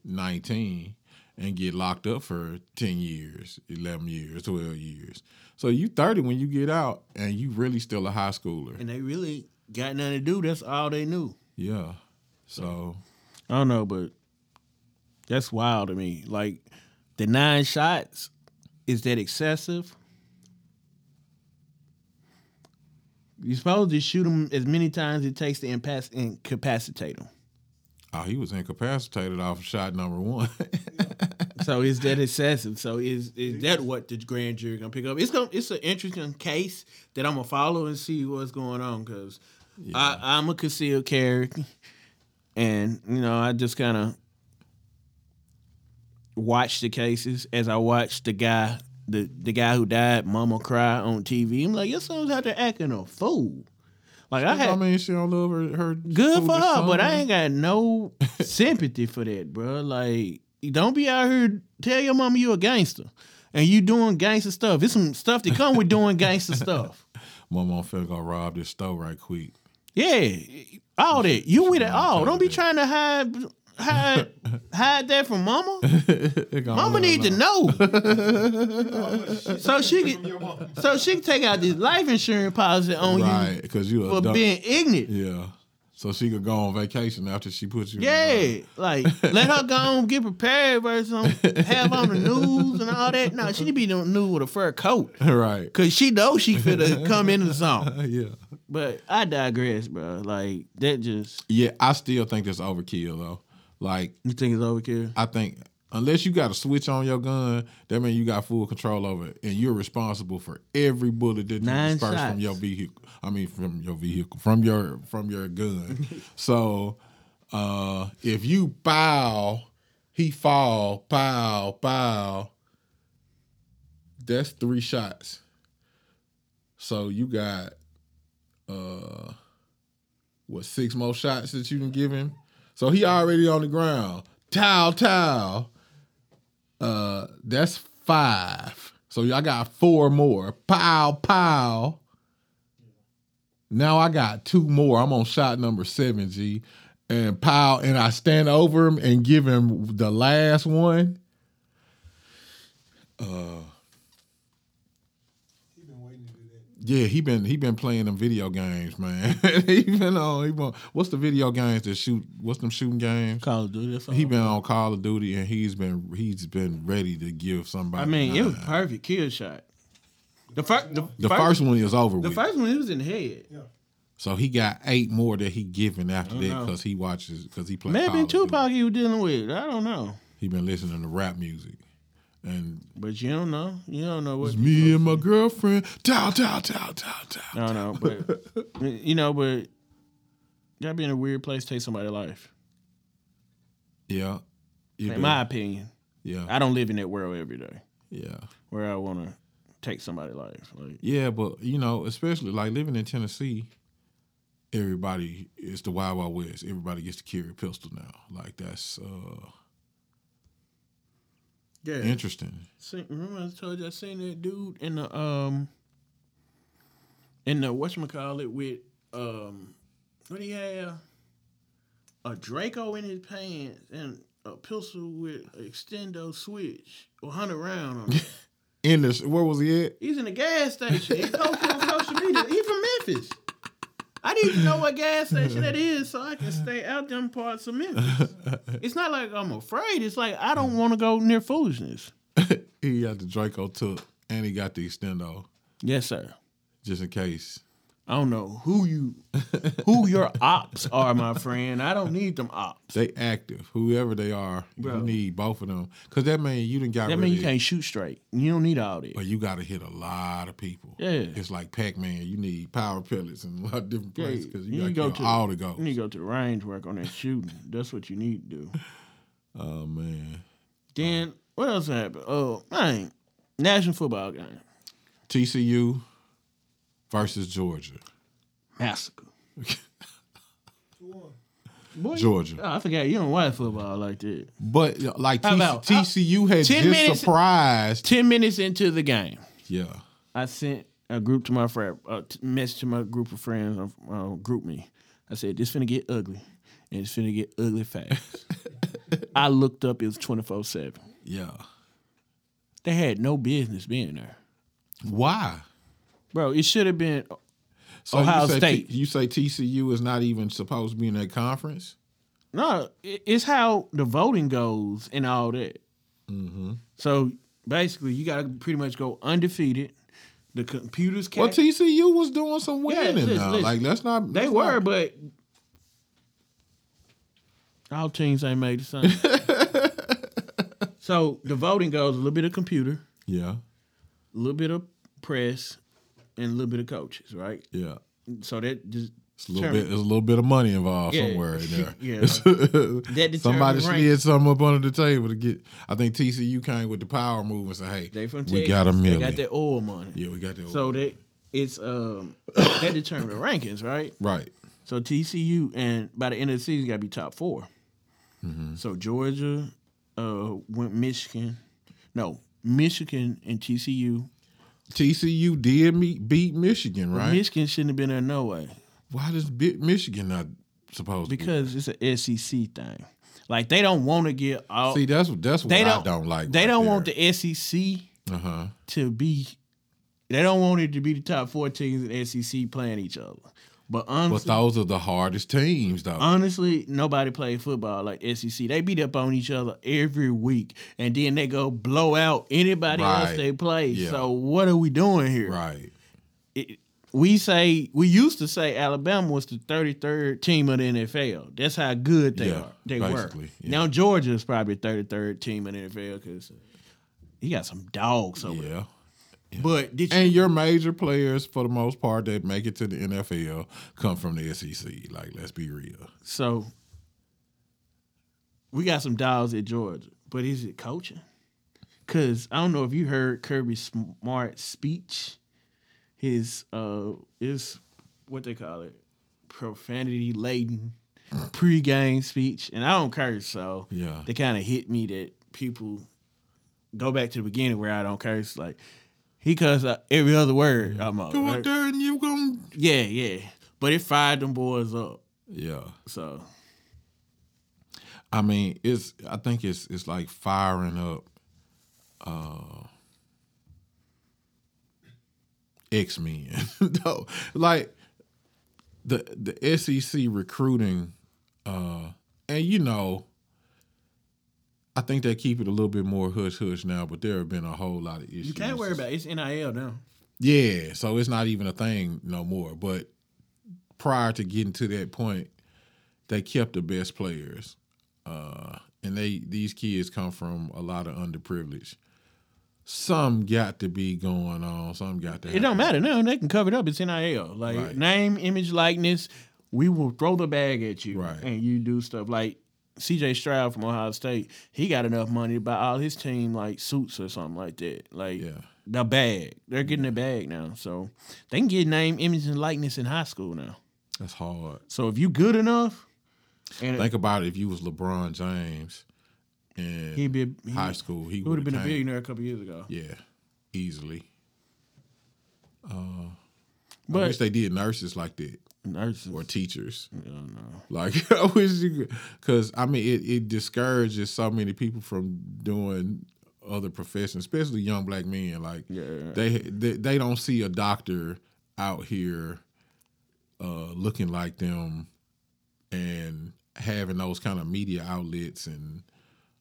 19, and get locked up for 10 years, 11 years, 12 years. So you 30 when you get out and you really still a high schooler. And they really got nothing to do. That's all they knew. Yeah. So I don't know, but that's wild to me. Like the nine shots, is that excessive? You're supposed to shoot them as many times it takes to incapacitate them. Oh, he was incapacitated off of shot number one. So is that excessive? So is is that what the grand jury gonna pick up? It's gonna it's an interesting case that I'm gonna follow and see what's going on because I'm a concealed carry, and you know I just kind of watch the cases as I watch the guy the the guy who died, Mama cry on TV. I'm like, your son's out there acting a fool. Like I I had mean, she don't love her. her good for her, but I ain't got no sympathy for that, bro. Like, don't be out here tell your mama you a gangster and you doing gangster stuff. It's some stuff that come with doing gangster stuff. Mama finna go rob this store right quick. Yeah, all that. You with it all. Don't be trying to hide hide hide that from mama. Mama need to know so she can so she can take out this life insurance policy on Right, you because you for being ignorant. Yeah. So she could go on vacation after she puts you. in Yeah, like let her go on get prepared versus on, have on the news and all that. No, she need to be the news with a fur coat right. because she knows she finna come into the song. Yeah. But I digress, bro. Like that just Yeah, I still think that's overkill though. Like you think it's overkill. I think unless you got a switch on your gun, that means you got full control over it, and you're responsible for every bullet that you disperse shots. from your vehicle. I mean, from your vehicle, from your from your gun. so, uh, if you bow, he fall, pow, pow. That's three shots. So you got uh what six more shots that you can give him? So he already on the ground. Towel, towel. Uh that's five. So I got four more. Pow, pow. Now I got two more. I'm on shot number seven, G. And pow, and I stand over him and give him the last one. He been waiting to do that. Yeah, he been he been playing them video games, man. he been on. He been, what's the video games that shoot? What's them shooting games? Call of Duty. He been on Call of Duty and he's been he's been ready to give somebody. I mean, it was perfect kill shot. The first, the, the first one is over the with. first one, it was in the head. Yeah. so he got eight more that he giving after that because he watches because he plays. Maybe Tupac he was dealing with. I don't know. He been listening to rap music. And But you don't know. You don't know what it's me and my girlfriend. Tow, tow, tow, tow, tow. No, no, but you know, but gotta be in a weird place to take somebody's life. Yeah, you In do. my opinion, yeah, I don't live in that world every day yeah, where I want to take somebody's life. Like, yeah. But you know, especially like living in Tennessee, everybody is the Wild Wild West. Everybody gets to carry a pistol now. Like that's uh yeah. interesting. See, remember I told you I seen that dude in the um in the whatchamacallit with um what he had a Draco in his pants and a pistol with an extendo switch or hundred round on it. In this, where was he at? He's in a gas station. He posted on social media. He from Memphis. I need to know what gas station that is so I can stay out them parts of Memphis. It's not like I'm afraid. It's like I don't want to go near foolishness. he got the Draco took, and he got the extendo Yes, sir. just in case. I don't know who you, who your ops are, my friend. I don't need them ops. They active, whoever they are. Bro. You need both of them, cause that mean you didn't got. That of you can't shoot straight. You don't need all that. But you got to hit a lot of people. Yeah. It's like Pac Man. You need power pellets in a lot of different places because you, you got to go to- all the ghosts. You need to go to the range work on that shooting. That's what you need to do. Oh man. Then what else happened? Oh, man, national football game TCU versus Georgia. massacre. Boy, Georgia. oh, I forgot you don't watch football like that. But like TC, about- TCU had 10 just minutes- surprised. Ten minutes into the game, Yeah. I sent a group to my friend, a message to my group of friends, uh, uh, GroupMe. I said, "This finna get ugly, and it's finna get ugly fast." I looked up; it was twenty four seven. Yeah. They had no business being there, Why? Bro. It should have been. So Ohio you say State. T- you say TCU is not even supposed to be in that conference? No, it's how the voting goes and all that. Mm-hmm. So basically, you got to pretty much go undefeated. The computers can't. Well TCU was doing some Yeah, winning listen, now. listen. Like let's not. They were, not- but all teams ain't made the same. so the voting goes a little bit of computer, Yeah. a little bit of press, and a little bit of coaches, right? Yeah. So that just It's a little bit. There's a little bit of money involved Yeah. somewhere in there. Yeah. Somebody slid something up under the table to get. I think TCU came with the power move and said, "Hey, They from we got a They million. got that oil money. yeah, we got that. So that it's um that determine the rankings, right? right. So TCU and by the end of the season got to be top 4 Mm-hmm. So Georgia uh went Michigan, no Michigan and TCU. TCU did meet, beat Michigan, right? Michigan shouldn't have been there no way Why does Michigan not supposed because it's an SEC thing. Like they don't want to get all. See, that's that's what they I don't, don't like. They don't want the SEC Uh huh. to be. They don't want it to be the top four teams in SEC playing each other. But But those are the hardest teams, though. honestly, nobody played football like SEC. They beat up on each other every week, and then they go blow out anybody else they play. Yeah. So what are we doing here? right. It- we say we used to say Alabama was the 33rd team of the NFL. That's how good they Yeah, are. They were. yeah. Now Georgia is probably the 33rd team in the NFL because he got some dogs over there. Yeah. But did you? And your major players, for the most part, that make it to the NFL, come from the SEC. Like, let's be real. So we got some dogs at Georgia, but is it coaching? Cause I don't know if you heard Kirby Smart's speech. His uh is what they call it, profanity laden pregame speech, and I don't curse, so Yeah. they kind of hit me that people go back to the beginning where I don't curse. Like he cuss out every other word. I'm Go out there and you gonna. yeah, yeah, but it fired them boys up. Yeah. So I mean, it's. I think it's. It's like firing up. Uh, X Men. no, like the the SEC recruiting, uh, and you know, I think they keep it a little bit more hush hush now. But there have been a whole lot of issues. you can't worry about it. it's NIL now. Yeah, so it's not even a thing no more. But prior to getting to that point, they kept the best players, uh, and they these kids come from a lot of underprivileged some got to be going on. Some got to. It don't matter No, They can cover it up. It's NIL. Like Right. name, image, likeness. We will throw the bag at you, Right. and you do stuff like C.J. Stroud from Ohio State. He got enough money to buy all his team like suits or something like that. Like Yeah. the bag. They're getting the bag now, so they can get name, image, and likeness in high school now. That's hard. So if you good enough, and Think about it. If you was LeBron James in he'd be he, high school, he he would have been a billionaire a couple years ago. Yeah, easily. Uh, I But wish they did nurses like that nurses, or teachers. I don't know. Like I wish you because I mean it, it discourages so many people from doing other professions, especially young black men. Like Yeah. they, they they don't see a doctor out here uh, looking like them and having those kind of media outlets and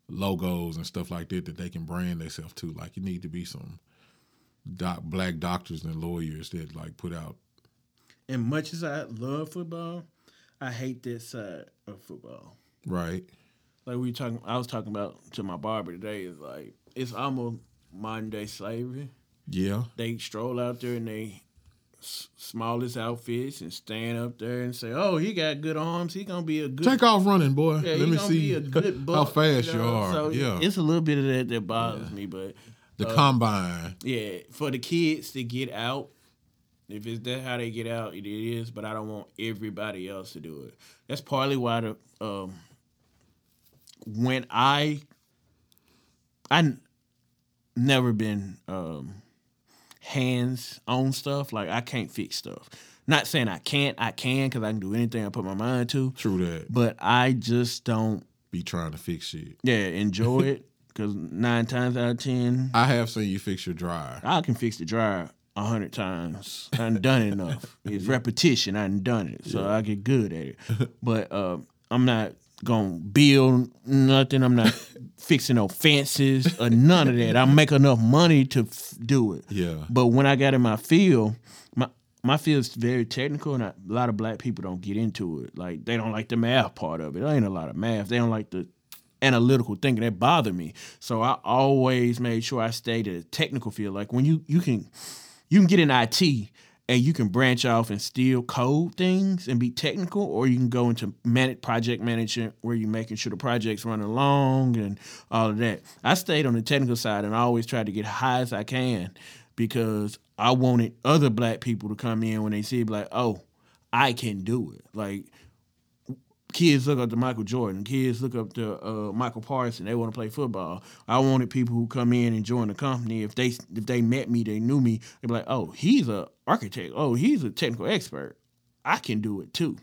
logos and stuff like that that they can brand themselves to. Like you need to be some doc, black doctors and lawyers that like put out And much as I love football, I hate that side of football. right. Like we talking, I was talking about to my barber today. Is like it's almost modern day slavery. Yeah, They stroll out there in they smallest outfits and stand up there and say, "Oh, he got good arms. He gonna be a good take off running, boy. Yeah, Let me see be a good how fast you, know? are. So yeah, it's a little bit of that that bothers me, but the uh, combine. yeah, for the kids to get out, if it's that how they get out, it is. But I don't want everybody else to do it. That's partly why the um, when I I n- never been um, hands on stuff. Like I can't fix stuff. Not saying I can't. I can because I can do anything I put my mind to. True that. But I just don't. Be trying to fix shit. Yeah, enjoy it because nine times out of ten, I have seen you fix your dryer. I can fix the dryer a hundred times. I done done it enough. It's repetition. I done done it, so I get good at it. But uh, I'm not gonna build nothing. I'm not fixing no fences or none of that. I make enough money to f- do it. Yeah. But when I got in my field, my my field's very technical, and I, a lot of black people don't get into it. Like they don't like the math part of it. There ain't a lot of math. They don't like the analytical thinking. That bother me. So I always made sure I stayed at a technical field. Like when you you can you can get in IT and you can branch off and still code things and be technical, or you can go into man- project management where you're making sure the project's running along and all of that. I stayed on the technical side and I always tried to get high as I can because I wanted other black people to come in when they see like, oh, I can do it. Like kids look up to Michael Jordan, kids look up to uh, Michael Parson. They want to play football. I wanted people who come in and join the company. If they if they met me, they knew me. They'd be like, "Oh, he's a architect. Oh, he's a technical expert. I can do it too."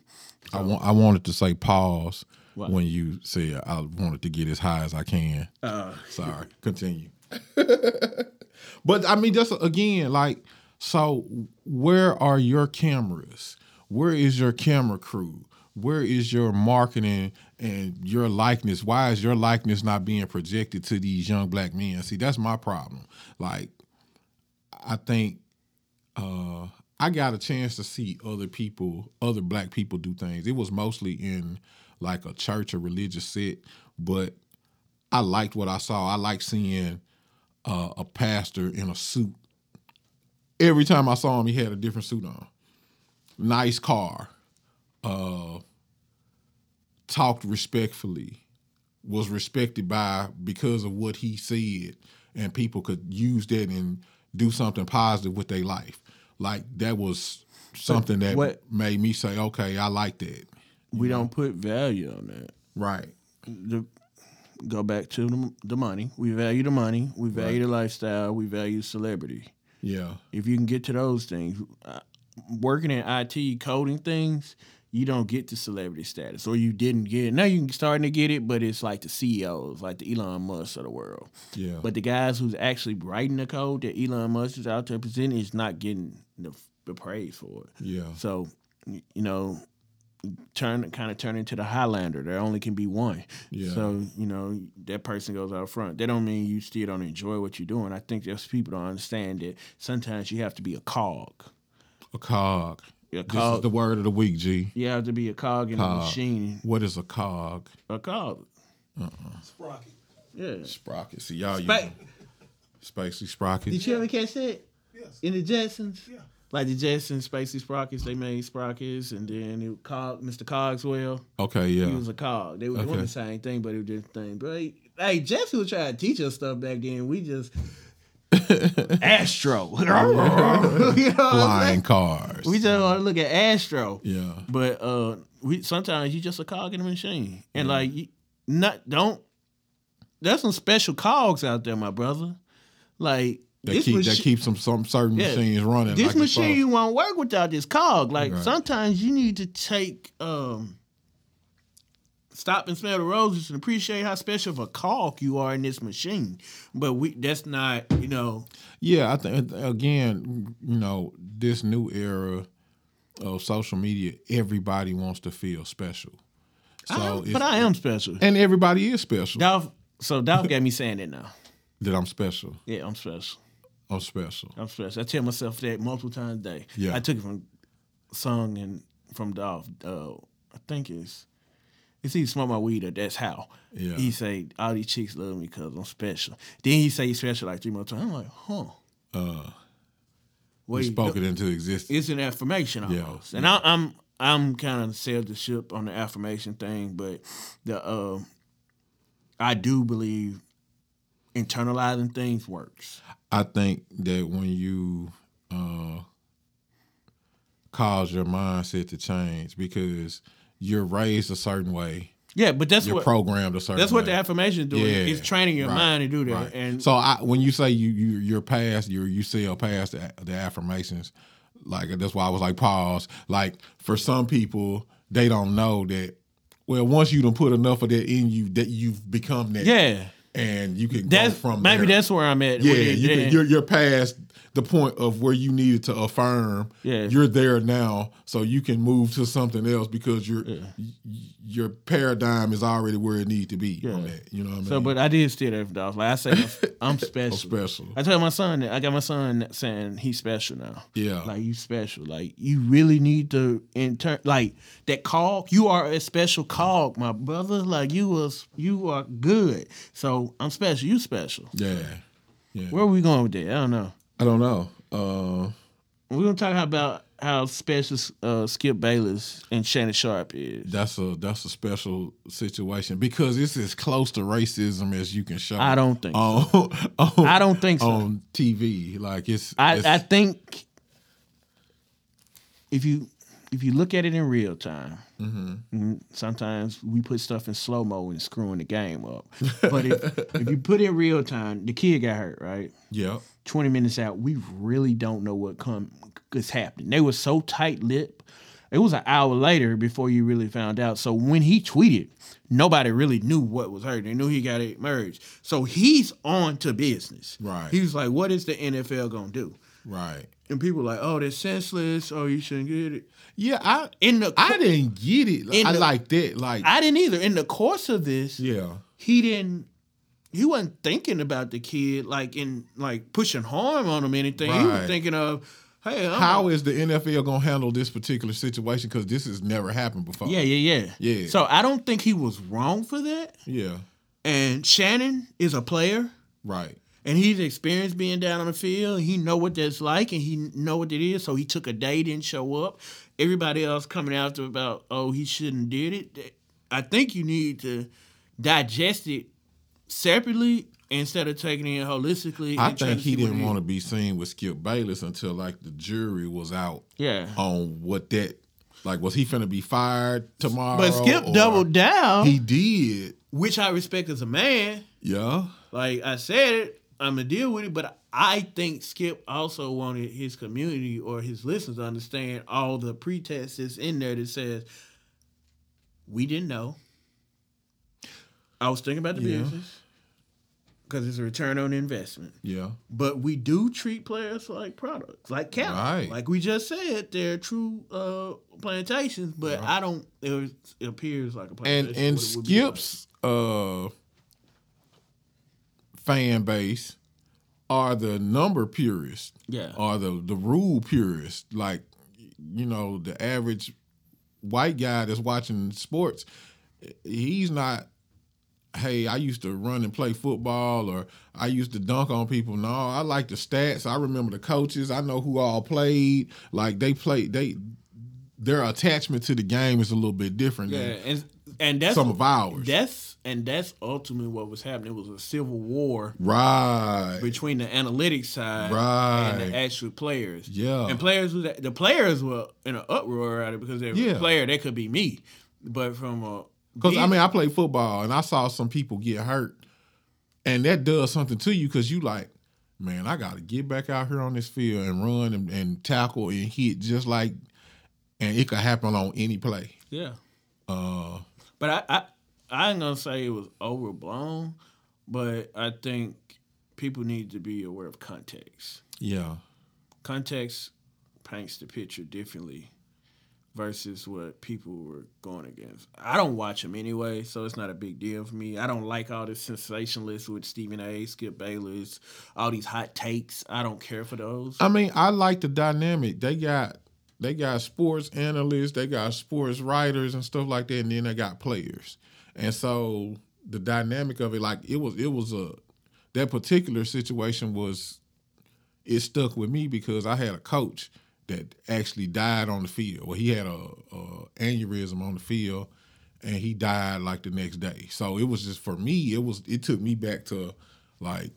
I want. I wanted to say pause What? when you said I wanted to get as high as I can. Uh, Sorry. Continue. but I mean, just again, like, so where are your cameras? Where is your camera crew? Where is your marketing and your likeness? Why is your likeness not being projected to these young black men? See, that's my problem. Like, I think uh, I got a chance to see other people, other black people do things. It was mostly in like a church or religious set, but I liked what I saw. I liked seeing uh, a pastor in a suit. Every time I saw him, he had a different suit on. Nice car. Uh, talked respectfully. Was respected by because of what he said, and people could use that and do something positive with their life. Like that was something that what- made me say, "Okay, I like that." we don't put value on that. Right. the, go back to the, the money. We value the money. We value the lifestyle. We value celebrity. Yeah. If you can get to those things, uh, working in IT, coding things, you don't get to celebrity status, or you didn't get it. Now you're starting to get it, but it's like the CEOs, like the Elon Musk of the world. Yeah. But the guys who's actually writing the code that Elon Musk is out there presenting is not getting the, the praise for it. yeah. So, you know, turn kind of turn into the Highlander. There only can be one. Yeah. So you know that person goes out front. That don't mean you still don't enjoy what you're doing. I think there's people don't understand that sometimes you have to be a cog. A cog. A This is the word of the week, G. you have to be a cog in a Cog. machine. What is a cog? A cog. Uh-uh. Sprocket. Yeah. Sprocket. See y'all. Spa- use- Spacely Sprocket. Did you ever catch that Yes. in the Jetsons? Yeah. Like the Jetsons, Spacely Sprockets, they made Sprockets, and then it cog, Mr. Cogswell, Okay, yeah. he was a cog. They were doing the same thing, but it was different thing. But hey, hey, Jesse was trying to teach us stuff back then. We just Astro, you know Flying cars. We just want to look at Astro. yeah. But uh, we sometimes you just a cog in the machine, and like you, not don't. There's some special cogs out there, my brother. Like That this keep that keeps some some certain Yeah. machines running. this like machine won't work without this cog. Like Right. sometimes you need to take um stop and smell the roses and appreciate how special of a cog you are in this machine. But we that's not, you know, Yeah, I think again, you know, this new era of social media, everybody wants to feel special. So, I am- but I am special. and everybody is special. Dolph so Dolph got me saying it now. that I'm special. Yeah, I'm special. I'm special. I'm special. I tell myself that multiple times a day. Yeah. I took it from song and from Dolph. Uh, I think it's it's either smoke my weed or that's how. Yeah. He say all these chicks love me because I'm special. Then he say he's special like three more times. I'm like, huh. Uh, Well, you spoke it into existence. It's an affirmation Yeah, almost. And I, I'm I'm kind of sailed the ship on the affirmation thing, but the uh, I do believe internalizing things works. I think that when you uh, cause your mindset to change because you're raised a certain way, Yeah, but that's you're what programmed a certain that's what the affirmation doing. Yeah, It's training your right, mind to do that. right. And so I, when you say you you you're past you you sail past the, the affirmations, like that's why I was like pause. Like for some people, they don't know that. Well, once you done put enough of that in you, that you've become that. yeah, and you can that's go from maybe there. that's where I'm at. yeah. You can, you're you're past the point of where you needed to affirm. Yeah. you're there now, so you can move to something else because your y- your paradigm is already where it needs to be. On Yeah. that, you know what I mean? so, but I did steal that from Dolph. Like I said, I'm, I'm special. special. I told my son that I got my son saying he's special now. Yeah. Like you special. Like you really need to intern like that cog. You are a special cog, my brother. Like you was you are good. So I'm special. You special. yeah, yeah. Where are we going with that? I don't know. I don't know. Uh, We're gonna talk about how special uh, Skip Bayless and Shannon Sharpe is. that's a that's a special situation because it's as close to racism as you can show. I don't think so. on, on I don't think so. on TV. Like it's, I, it's I think if you if you look at it in real time, mm, sometimes we put stuff in slow mo and screwing the game up. But if, if you put it in real time, the kid got hurt, right? yeah, Twenty minutes out, we really don't know what come is happening. They were so tight lipped. It was an hour later before you really found out. So when he tweeted, nobody really knew what was hurt. They knew he got it merged. So he's on to business. Right. He was like, "What is the NFL gonna do?" right. And people were like, "Oh, that's senseless. Oh, you shouldn't get it." Yeah, I In the I didn't get it. I the- like that. Like I didn't either. In the course of this, yeah, he didn't. He wasn't thinking about the kid like in like pushing harm on him or anything. He was Right. thinking of, "Hey, how is the NFL gonna handle this particular situation? Because this has never happened before. yeah, yeah, yeah, Yeah. So I don't think he was wrong for that. yeah, And Shannon is a player. right. And he's experienced being down on the field. He know what that's like, and he know what it is. So he took a day, didn't show up. Everybody else coming after about, oh, he shouldn't did it. I think you need to digest it separately instead of taking it holistically. I think he didn't want to be seen with Skip Bayless until like the jury was out Yeah, on what that like was he finna be fired tomorrow? but Skip doubled down, He did. which I respect as a man. Yeah. Like I said it, I'm gonna deal with it, but I think Skip also wanted his community or his listeners to understand all the pretext that's in there that says we didn't know. I was thinking about the Yeah. business because it's a return on investment. Yeah. But we do treat players like products, like cattle. Right. Like we just said, they're true uh, plantations, but I don't. It, was, it appears like a plantation. And and what it would be like. Skip's uh fan base are the number purists. Yeah. Are the the rule purists. Like you know, the average white guy that's watching sports, he's not hey, I used to run and play football or I used to dunk on people. No, I like the stats. I remember the coaches. I know who all played. Like they played they their attachment to the game is a little bit different Yeah, than and and that's some of ours. That's and that's ultimately what was happening. It was a civil war right. between the analytics side right, and the actual players. Yeah. and players was the players were in an uproar at it because they were Yeah. a player. They could be me, but from a Because I mean, I played football and I saw some people get hurt, and that does something to you because you like, man, I got to get back out here on this field and run and, and tackle and hit just like, and it could happen on any play. yeah. Uh, But I, I I ain't gonna say it was overblown, but I think people need to be aware of context. yeah, Context paints the picture differently versus what people were going against. I don't watch them anyway, so it's not a big deal for me. I don't like all this sensationalists with Stephen A, Skip Bayless, all these hot takes. I don't care for those. I mean, I like the dynamic. They got they got sports analysts, they got sports writers and stuff like that, and then they got players. And so the dynamic of it, like it was, it was a that particular situation was it stuck with me because I had a coach that actually died on the field. Well, he had a, a aneurysm on the field, and he died like the next day. So it was just for me. It was it took me back to like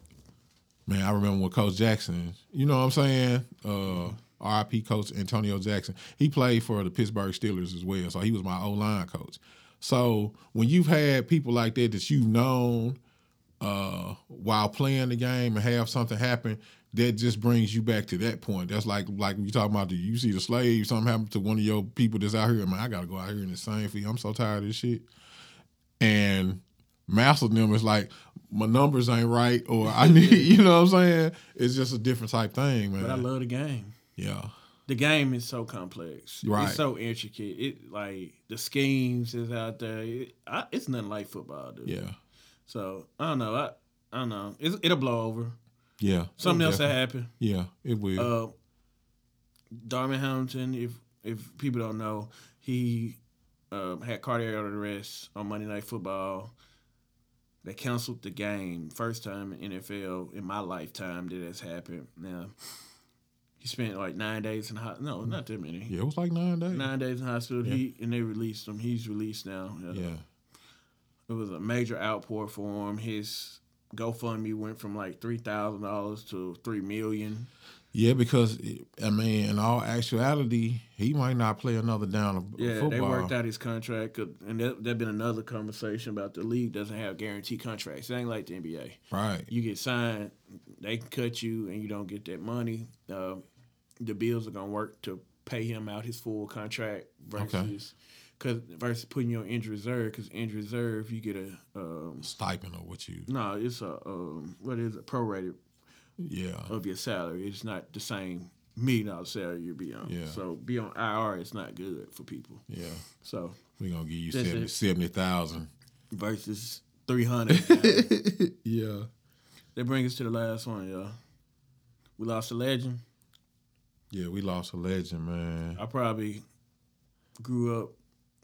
Man, I remember when Coach Jackson, you know what I'm saying? Uh, RIP Coach Antonio Jackson. He played for the Pittsburgh Steelers as well. So he was my O line coach. So when you've had people like that that you've known uh, while playing the game and have something happen, that just brings you back to that point. That's like like you talking about the you see the slave, something happened to one of your people that's out here, man, I gotta go out here in the same field. I'm so tired of this shit. And Master them is like, my numbers ain't right, or I need, you know what I'm saying? It's just a different type thing, man. But I love the game. yeah, the game is so complex. Right. It's so intricate. It like the schemes is out there. It, I, it's nothing like football, dude. yeah, So I don't know. I I don't know. It's, it'll blow over. Yeah. Something else will Definitely. happen. Yeah, it will. Uh, Darman Hamilton, if if people don't know, he um, had cardiac arrest on Monday Night Football. They canceled the game first time in NFL in my lifetime that has happened. Now he spent like nine days in hospital. No, not that many. yeah, it was like nine days. Nine days in hospital. He and they released him. He's released now. Uh, Yeah, It was a major outpour for him. His GoFundMe went from like three thousand dollars to three million. yeah, because I mean, in all actuality, he might not play another down of football. Yeah, football. they worked out his contract, and there there been another conversation about the league doesn't have guaranteed contracts. It ain't like the NBA. Right. You get signed, they can cut you, and you don't get that money. Uh, the Bills are gonna work to pay him out his full contract versus cause, versus putting you on injury reserve. Because injury reserve, you get a um, Stipend or what you? no, it's a um, what is it prorated Yeah, of your salary. It's not the same million dollar salary you be on. Yeah. So be on IR, it's not good for people. yeah. So We gonna give you That's 70 70,000. versus three hundred. Yeah. that brings us to the last one, y'all. We lost a legend. Yeah, we lost a legend, man. I probably grew up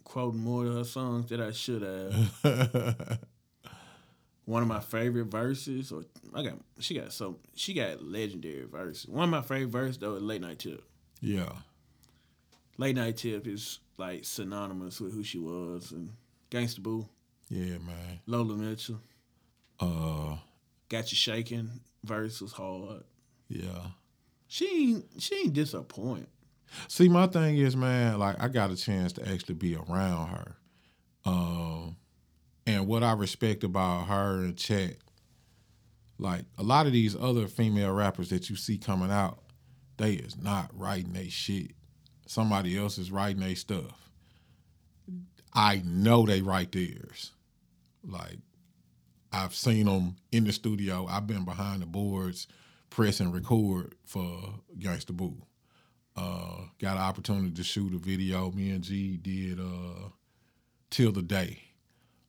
quoting more of her songs that I should have. One of my favorite verses, or I got she got so she got legendary verses. One of my favorite verses though is Late Nite Tip. yeah. Late Nite Tip is like synonymous with who she was and Gangsta Boo, Yeah, man. Lola Mitchell, Uh Got You Shaking verse was hard. yeah. She ain't she ain't disappoint. See, my thing is, man, like I got a chance to actually be around her. Um, and what I respect about her and Chat, like a lot of these other female rappers that you see coming out, they is not writing they shit. Somebody else is writing their stuff. I know they write theirs. Like I've seen them in the studio. I've been behind the boards, press and record for Gangsta Boo. Uh, got an opportunity to shoot a video. Me and G did uh, "Till the Day,"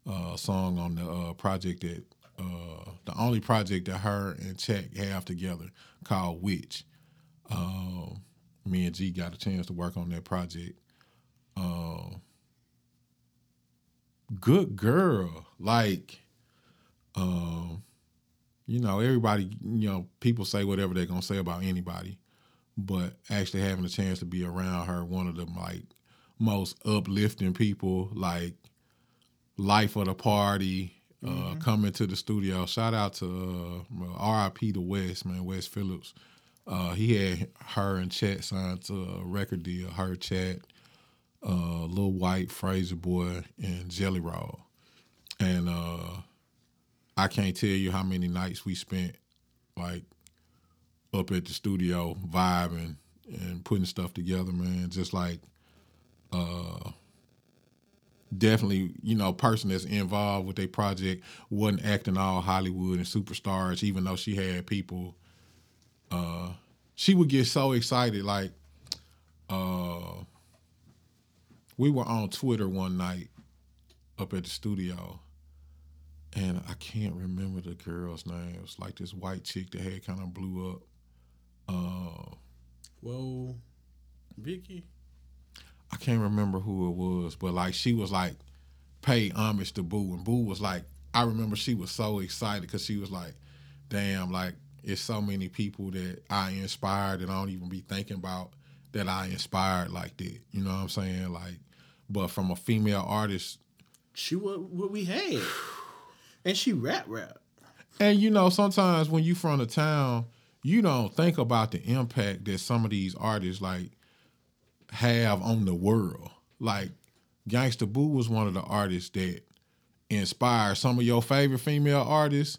uh, song on the uh, project that uh, the only project that her and Chat have together called "Witch." Um, me and G got a chance to work on that project. Um, good girl, like Um, you know, everybody, you know, people say whatever they're gonna say about anybody, but actually having a chance to be around her, one of the like most uplifting people, like life of the party, uh, coming to the studio. Shout out to uh, RIP to West, man, West Phillips. Uh, he had her and Chat signed to a record deal. Her Chat, uh, Lil Wyte, Frayser Boy, and Jelly Roll. And uh, I can't tell you how many nights we spent like up at the studio vibing and putting stuff together, man. Just like uh definitely, you know, person that's involved with their project wasn't acting all Hollywood and superstars, even though she had people uh she would get so excited like uh we were on Twitter one night up at the studio and I can't remember the girl's name. It was like this white chick that had kind of blew up. Uh, Woah Vicky. I can't remember who it was, but like she was like pay homage to Boo, and Boo was like, I remember she was so excited because she was like, damn, like it's so many people that I inspired and I don't even be thinking about that I inspired like that. You know what I'm saying? Like, but from a female artist She what what we had, and she rap rap. And you know, sometimes when you from the town, you don't think about the impact that some of these artists like have on the world. Like Gangsta Boo was one of the artists that inspired some of your favorite female artists.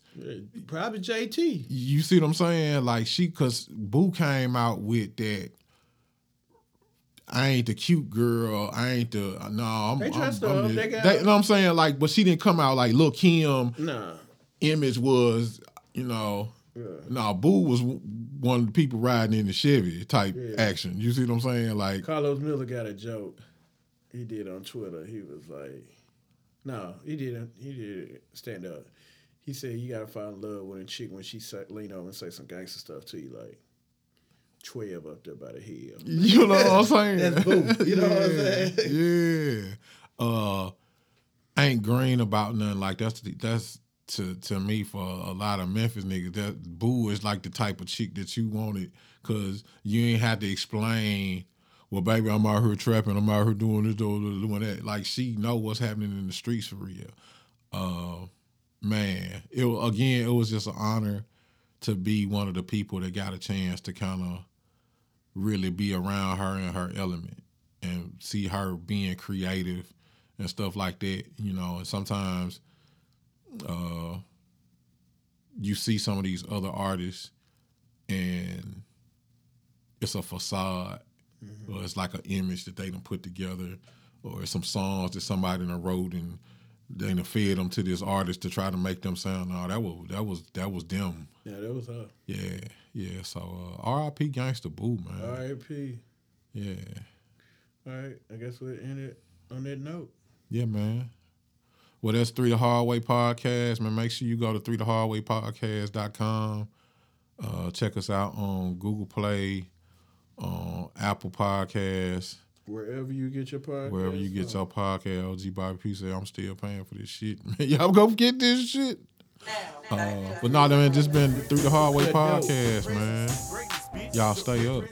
Probably JT. You see what I'm saying? Like she, cause Boo came out with that. I ain't the cute girl. I ain't the no. I'm. They I'm, I'm up. the- They got- they- you know what I'm saying? Like, but she didn't come out like Lil Kim Nah. image was, you know, no, Boo was one of the people riding in the Chevy type Yeah. action. You see what I'm saying? Like, Carlos Miller got a joke he did on Twitter. He was like, no, he didn't. He did stand up. He said you gotta fall in love with a chick when she say, lean over and say some gangster stuff to you, like twelve up there by the hill. you know what I'm saying? That's Boo. You know what I'm saying? Yeah. Uh, ain't green about nothing. Like that's the, that's to to me for a lot of Memphis niggas. That Boo is like the type of chick that you wanted because you ain't had to explain. Well, baby, I'm out here trapping. I'm out here doing this, doing, that. Like she know what's happening in the streets for real. Uh, man, it again, it was just an honor to be one of the people that got a chance to kind of really be around her in her element and see her being creative and stuff like that. You know, and sometimes uh, you see some of these other artists and it's a facade or it's like an image that they done put together or some songs that somebody done wrote and they done fed them to this artist to try to make them sound no that was that was that was them Yeah, that was her. yeah yeah so uh, R.I.P. Gangsta Boo man R.I.P. yeah All right, I guess we'll end it on that note. Yeah, man. Well, that's Three the Hard Way Podcast, man. Make sure you go to three the hard way podcast.com. Uh, check us out on Google Play, on Apple Podcasts, Wherever you get your podcast, wherever you get your podcast. OG Bobby P say, I'm still paying for this shit. Man, y'all go get this shit. Uh, but no, man, just been Three the Hard Way Podcast, man. Y'all stay up.